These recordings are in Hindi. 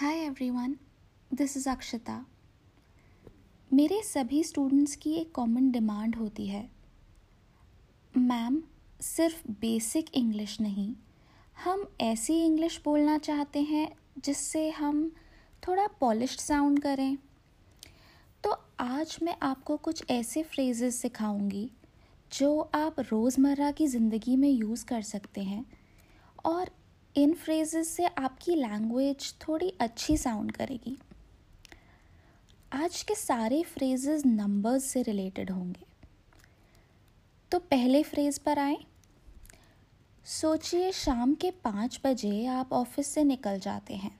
Hi everyone this is Akshata मेरे सभी स्टूडेंट्स की एक कॉमन डिमांड होती है। मैम सिर्फ़ बेसिक इंग्लिश नहीं। हम ऐसी इंग्लिश बोलना चाहते हैं, जिससे हम थोड़ा पॉलिश्ड साउंड करें। तो आज मैं आपको कुछ ऐसे फ्रेजेस सिखाऊँगी, जो आप रोज़मर्रा की ज़िंदगी में यूज़ कर सकते हैं। और इन फ्रेजेस से आपकी लैंग्वेज थोड़ी अच्छी साउंड करेगी। आज के सारे फ्रेजेस नंबर्स से रिलेटेड होंगे। तो पहले फ्रेज पर आए। सोचिए शाम के पाँच बजे आप ऑफ़िस से निकल जाते हैं,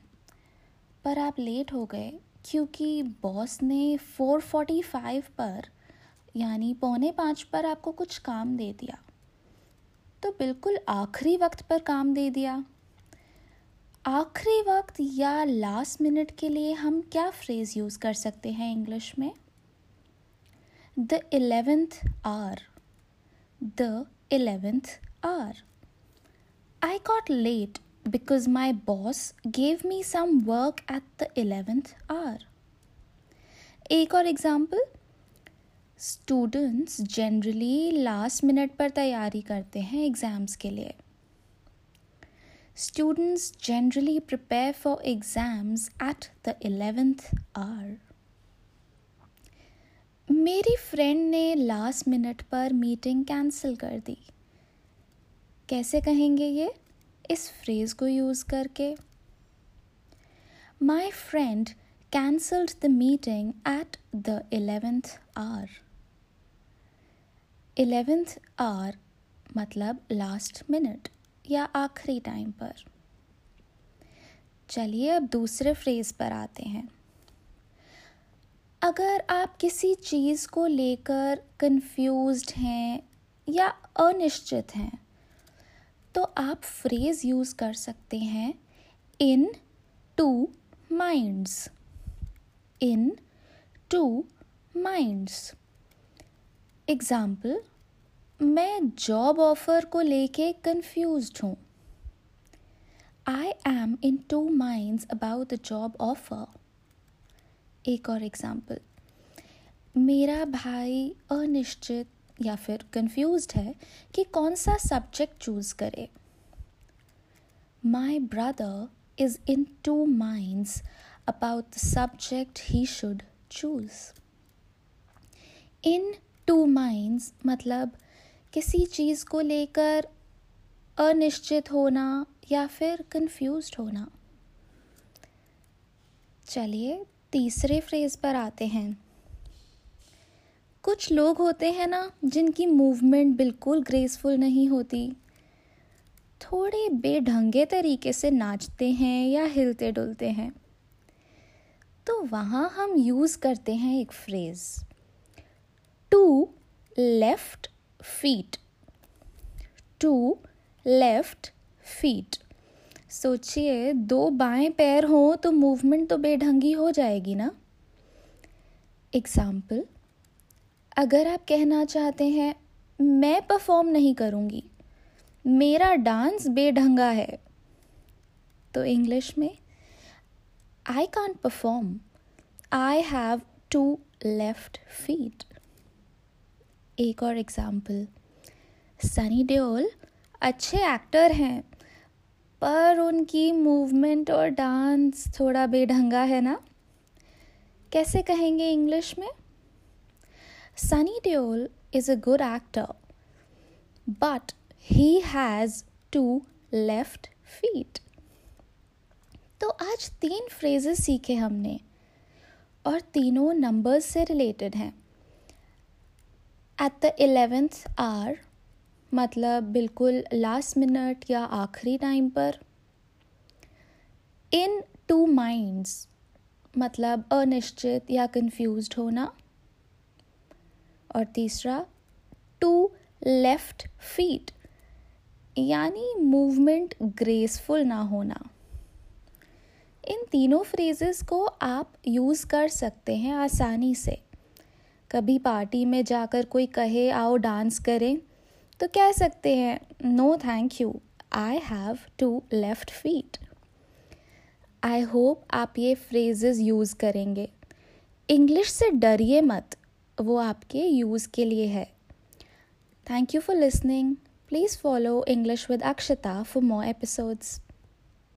पर आप लेट हो गए क्योंकि बॉस ने फोर फोर्टी फाइव पर, यानी पौने पाँच पर आपको कुछ काम दे दिया। तो बिल्कुल आखिरी वक्त पर काम दे दिया। आखिरी वक्त या लास्ट मिनट के लिए हम क्या फ्रेज़ यूज़ कर सकते हैं इंग्लिश में? The eleventh hour the eleventh hour I got late because my boss gave me some work at the eleventh hour एक और example students generally last minute पर तैयारी करते हैं एग्ज़ाम्स के लिए. Students generally prepare for exams at the 11th hour. मेरी फ्रेंड ने लास्ट मिनट पर मीटिंग कैंसिल कर दी। कैसे कहेंगे ये? इस फ्रेज को यूज़ करके। My friend cancelled the meeting at the eleventh hour eleventh hour मतलब लास्ट मिनट या आखिरी टाइम पर। चलिए अब दूसरे फ्रेज पर आते हैं। अगर आप किसी चीज़ को लेकर कंफ्यूज्ड हैं या अनिश्चित हैं तो आप फ्रेज यूज़ कर सकते हैं in two minds in two minds example मैं जॉब ऑफ़र को लेके कंफ्यूज हूँ। I am in two minds about the job offer एक और एग्ज़ाम्पल मेरा भाई अनिश्चित या फिर कंफ्यूज है कि कौन सा सब्जेक्ट चूज़ करे। My brother is in two minds about the subject he should choose in two minds मतलब किसी चीज़ को लेकर अनिश्चित होना या फिर कंफ्यूज होना। चलिए तीसरे फ्रेज पर आते हैं। कुछ लोग होते हैं ना, जिनकी मूवमेंट बिल्कुल ग्रेसफुल नहीं होती। थोड़े बेढंगे तरीके से नाचते हैं या हिलते डुलते हैं। तो वहाँ हम यूज़ करते हैं एक phrase two left feet two left feet सोचिए, दो बाएँ पैर हों तो मूवमेंट तो बेढंगी हो जाएगी ना? एग्ज़ाम्पल अगर आप कहना चाहते हैं, मैं परफॉर्म नहीं करूँगी। मेरा डांस बेढंगा है। तो इंग्लिश में I can't perform I have two left feet एक और एग्ज़ाम्पल सनी देओल अच्छे एक्टर हैं, पर उनकी मूवमेंट और डांस थोड़ा बेढंगा है ना? कैसे कहेंगे इंग्लिश में? Sunny Deol is a good actor but he has two left feet तो आज तीन फ्रेजेस सीखे हमने, और तीनों नंबर्स से रिलेटेड हैं। एट द एलेवेंथ आवर मतलब बिल्कुल लास्ट मिनट या आखिरी टाइम पर इन टू माइंड्स मतलब अनिश्चित या कंफ्यूज होना, और तीसरा टू लेफ़्ट फीट यानी मूवमेंट ग्रेसफुल ना होना। इन तीनों फ्रेजेस को आप यूज़ कर सकते हैं आसानी से। कभी पार्टी में जाकर कोई कहे, आओ डांस करें तो कह सकते हैं no thank you I have two left feet I hope आप ये फ्रेजेस यूज़ करेंगे। इंग्लिश से डरिए मत, वो आपके यूज़ के लिए है। Thank you for listening please follow English with Akshata for more episodes